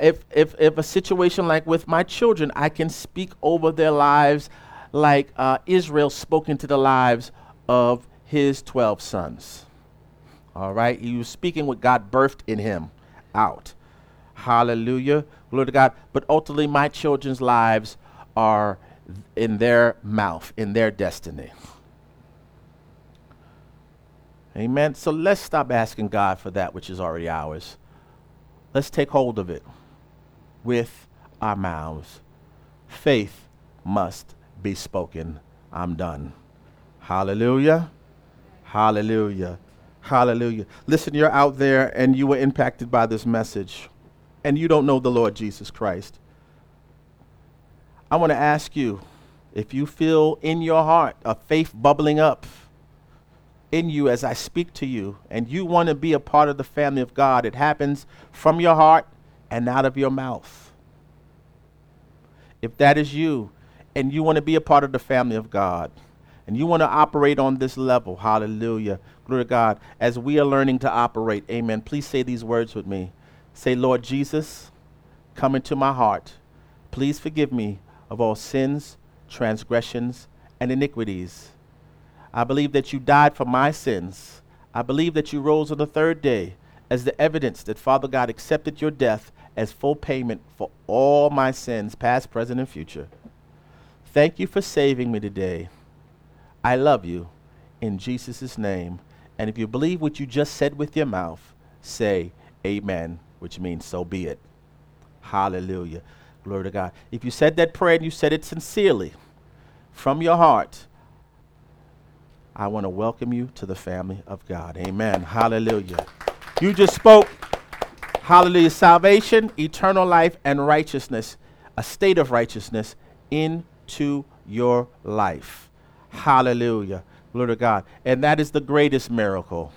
if, if, if a situation like with my children, I can speak over their lives like uh, Israel spoke into the lives of his 12 sons. All right? He was speaking what God birthed in him out. Hallelujah. Glory to God. But ultimately, my children's lives are in their mouth, in their destiny. Amen. So let's stop asking God for that which is already ours. Let's take hold of it with our mouths. Faith must be spoken. I'm done. Hallelujah. Hallelujah. Hallelujah. Listen, you're out there and you were impacted by this message and you don't know the Lord Jesus Christ. I want to ask you if you feel in your heart a faith bubbling up in you as I speak to you, and you want to be a part of the family of God, it happens from your heart and out of your mouth. If that is you, and you want to be a part of the family of God, and you want to operate on this level, hallelujah, glory to God, as we are learning to operate, amen, please say these words with me. Say, Lord Jesus, come into my heart. Please forgive me of all sins, transgressions, and iniquities. I believe that you died for my sins. I believe that you rose on the third day as the evidence that Father God accepted your death as full payment for all my sins, past, present, and future. Thank you for saving me today. I love you in Jesus' name. And if you believe what you just said with your mouth, say amen, which means so be it. Hallelujah. Glory to God. If you said that prayer and you said it sincerely from your heart, I want to welcome you to the family of God. Amen. Hallelujah. You just spoke, hallelujah, salvation, eternal life, and righteousness, a state of righteousness into your life. Hallelujah. Glory to God. And that is the greatest miracle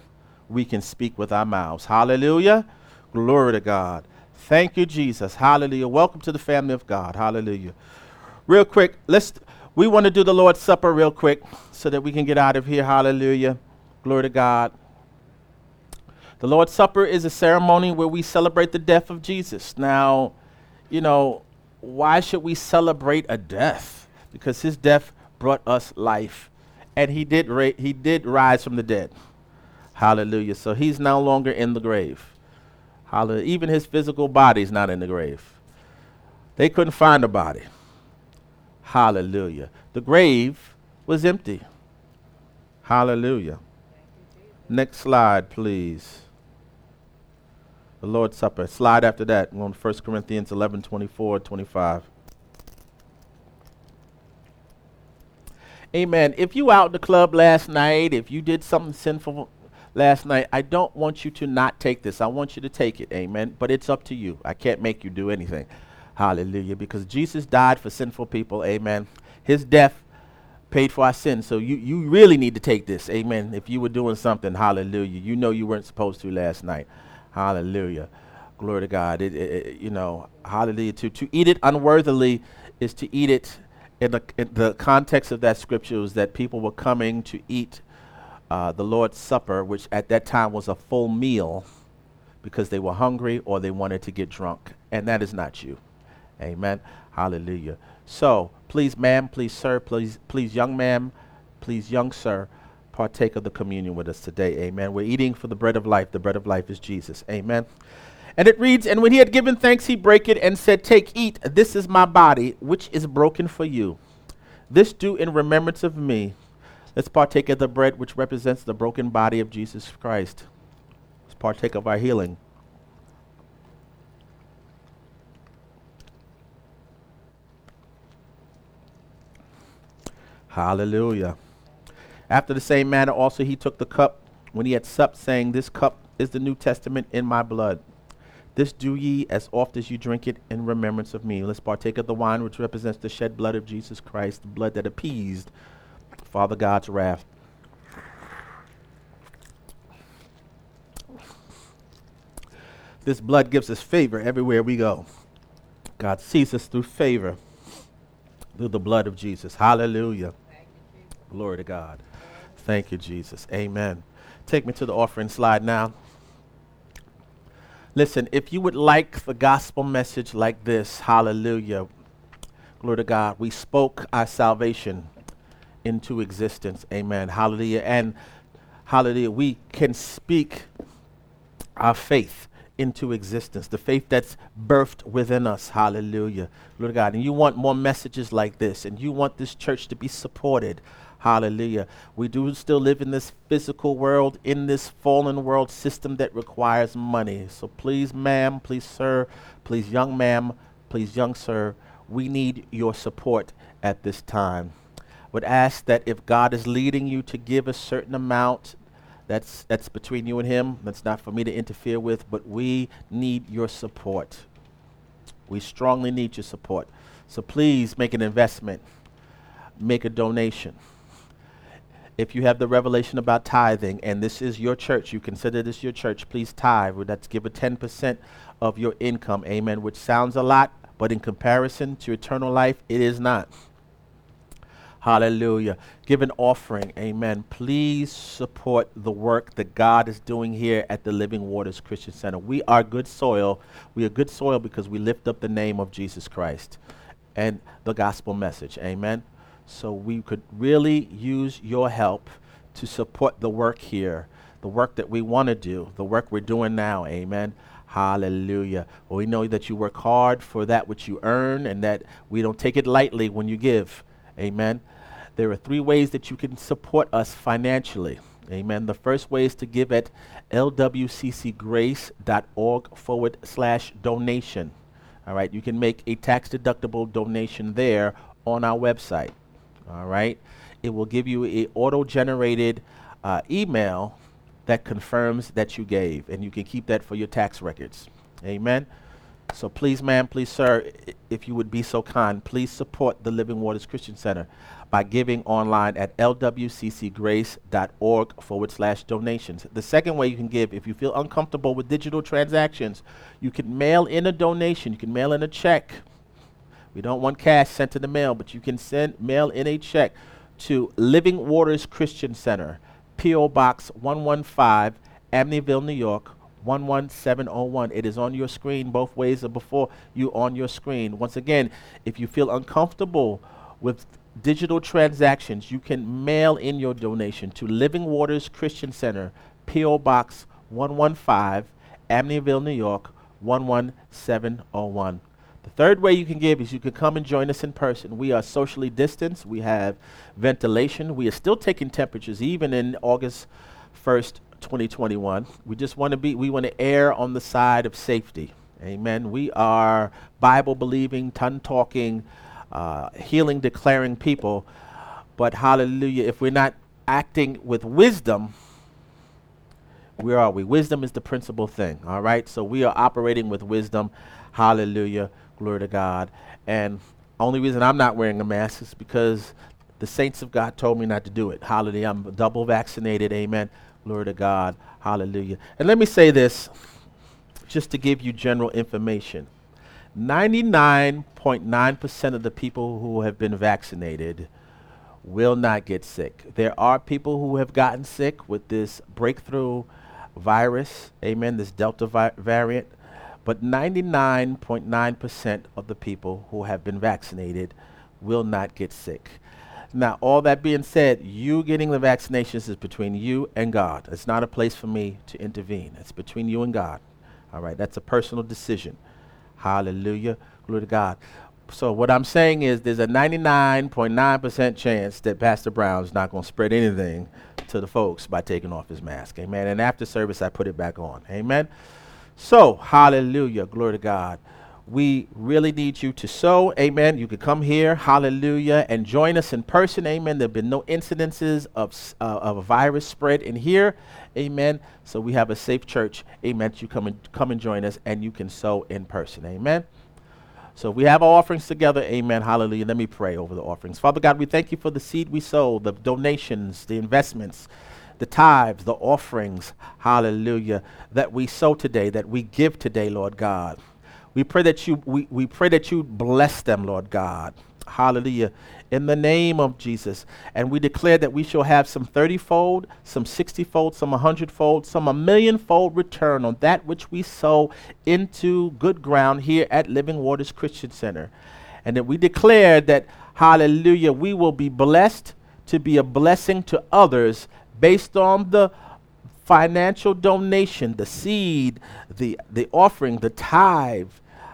we can speak with our mouths. Hallelujah. Glory to God. Thank you, Jesus. Hallelujah. Welcome to the family of God. Hallelujah. Real quick, let's we want to do the Lord's Supper real quick so that we can get out of here. Hallelujah. Glory to God. The Lord's Supper is a ceremony where we celebrate the death of Jesus. Now, you know, why should we celebrate a death? Because his death brought us life. And he did ra- he did rise from the dead. Hallelujah. So he's no longer in the grave. Hallelujah. Even his physical body is not in the grave. They couldn't find a body. Hallelujah. The grave was empty. Hallelujah. Next slide, please. The Lord's Supper. Slide after that. We're on 1 Corinthians 11 24, 25. Amen. If you out in the club last night, if you did something sinful last night, I don't want you to not take this. I want you to take it. Amen. But it's up to you. I can't make you do anything. Hallelujah. Because Jesus died for sinful people. Amen. His death paid for our sins. So you, you really need to take this. Amen. If you were doing something, hallelujah. You know you weren't supposed to last night. Hallelujah. Glory to God. It, it, it, you know, hallelujah. To, to eat it unworthily is to eat it in the, in the context of that scripture was that people were coming to eat uh, the Lord's Supper, which at that time was a full meal because they were hungry or they wanted to get drunk. And that is not you. Amen. Hallelujah. So, please, ma'am, please, sir, please, please, young ma'am, please, young sir, partake of the communion with us today. Amen. We're eating for the bread of life. The bread of life is Jesus. Amen. And it reads, And when he had given thanks, he brake it and said, Take, eat, this is my body, which is broken for you. This do in remembrance of me. Let's partake of the bread which represents the broken body of Jesus Christ. Let's partake of our healing. Hallelujah. After the same manner, also he took the cup when he had supped, saying, This cup is the New Testament in my blood. This do ye as oft as you drink it in remembrance of me. Let's partake of the wine which represents the shed blood of Jesus Christ, the blood that appeased Father God's wrath. This blood gives us favor everywhere we go. God sees us through favor, through the blood of Jesus. Hallelujah. Glory to God. Thank you, Jesus. Amen. Take me to the offering slide now. Listen, if you would like the gospel message like this, hallelujah, glory to God, we spoke our salvation into existence. Amen. Hallelujah. And hallelujah, we can speak our faith into existence, the faith that's birthed within us. Hallelujah. To God. And you want more messages like this, and you want this church to be supported. Hallelujah. We do still live in this physical world, in this fallen world system that requires money. So please, ma'am, please, sir, please, young ma'am, please, young sir, we need your support at this time. Would ask that if God is leading you to give a certain amount, that's, that's between you and him. That's not for me to interfere with, but we need your support. We strongly need your support. So please make an investment, make a donation. If you have the revelation about tithing and this is your church, you consider this your church, please tithe. That's give a 10% of your income. Amen. Which sounds a lot, but in comparison to eternal life, it is not. Hallelujah. Give an offering. Amen. Please support the work that God is doing here at the Living Waters Christian Center. We are good soil. We are good soil because we lift up the name of Jesus Christ and the gospel message. Amen. So we could really use your help to support the work here, the work that we want to do, the work we're doing now. Amen. Hallelujah. Well, we know that you work hard for that which you earn and that we don't take it lightly when you give. Amen. There are three ways that you can support us financially. Amen. The first way is to give at lwccgrace.org forward slash donation. All right. You can make a tax deductible donation there on our website. All right. It will give you a auto generated uh, email that confirms that you gave, and you can keep that for your tax records. Amen. So please, ma'am, please, sir, if you would be so kind, please support the Living Waters Christian Center by giving online at lwccgrace.org forward slash donations. The second way you can give, if you feel uncomfortable with digital transactions, you can mail in a donation. You can mail in a check. We don't want cash sent to the mail, but you can send mail in a check to Living Waters Christian Center, P.O. Box 115, Amityville, New York 11701. It is on your screen. Both ways are before you on your screen. Once again, if you feel uncomfortable with digital transactions, you can mail in your donation to Living Waters Christian Center, P.O. Box 115, Amityville, New York 11701. The third way you can give is you can come and join us in person. We are socially distanced. We have ventilation. We are still taking temperatures even in August 1st, 2021. We just want to be we want to err on the side of safety. Amen. We are Bible believing, tongue talking uh, healing declaring people. But hallelujah, if we're not acting with wisdom, where are we? Wisdom is the principal thing, all right? So we are operating with wisdom. Hallelujah. Glory to God. And only reason I'm not wearing a mask is because the saints of God told me not to do it. Hallelujah. I'm double vaccinated. Amen. Glory to God. Hallelujah. And let me say this just to give you general information. 99.9% of the people who have been vaccinated will not get sick. There are people who have gotten sick with this breakthrough virus, amen, this Delta vi- variant, but 99.9% of the people who have been vaccinated will not get sick. Now, all that being said, you getting the vaccinations is between you and God. It's not a place for me to intervene. It's between you and God. All right, that's a personal decision. Hallelujah. Glory to God. So what I'm saying is there's a 99.9% chance that Pastor Brown's not going to spread anything to the folks by taking off his mask. Amen. And after service, I put it back on. Amen. So, hallelujah. Glory to God. We really need you to sow. Amen. You could come here. Hallelujah. And join us in person. Amen. There have been no incidences of, uh, of a virus spread in here. Amen. So we have a safe church. Amen. You come and come and join us and you can sow in person. Amen. So we have our offerings together. Amen. Hallelujah. Let me pray over the offerings. Father God, we thank you for the seed we sow, the donations, the investments the tithes, the offerings, hallelujah, that we sow today, that we give today, Lord God. We pray that you we, we pray that you bless them, Lord God. Hallelujah. In the name of Jesus. And we declare that we shall have some 30 fold, some 60 fold, some 100 fold, some a million fold return on that which we sow into good ground here at Living Waters Christian Center. And that we declare that, hallelujah, we will be blessed to be a blessing to others based on the financial donation, the seed, the, the offering, the tithe,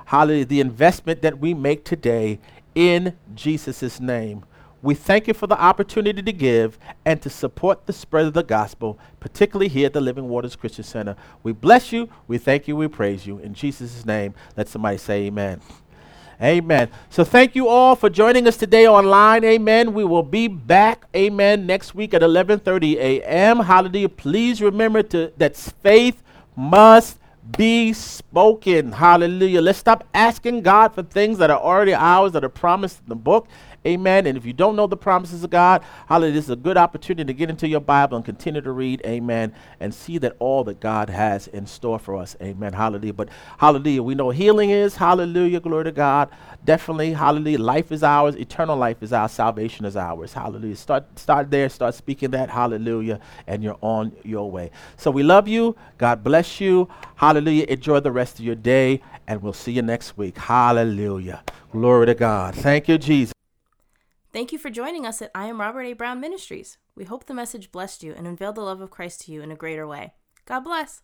hallelujah, the investment that we make today in Jesus' name. We thank you for the opportunity to give and to support the spread of the gospel, particularly here at the Living Waters Christian Center. We bless you, we thank you, we praise you. In Jesus' name, let somebody say amen. Amen. So thank you all for joining us today online. Amen. We will be back, amen, next week at 11:30 a.m. Hallelujah. Please remember to that faith must be spoken. Hallelujah. Let's stop asking God for things that are already ours, that are promised in the book. Amen. And if you don't know the promises of God, hallelujah, this is a good opportunity to get into your Bible and continue to read. Amen. And see that all that God has in store for us. Amen. Hallelujah. But hallelujah, we know healing is. Hallelujah. Glory to God. Definitely. Hallelujah. Life is ours. Eternal life is ours. Salvation is ours. Hallelujah. Start, start there. Start speaking that. Hallelujah. And you're on your way. So we love you. God bless you. Hallelujah. Enjoy the rest of your day. And we'll see you next week. Hallelujah. Glory to God. Thank you, Jesus. Thank you for joining us at I Am Robert A. Brown Ministries. We hope the message blessed you and unveiled the love of Christ to you in a greater way. God bless.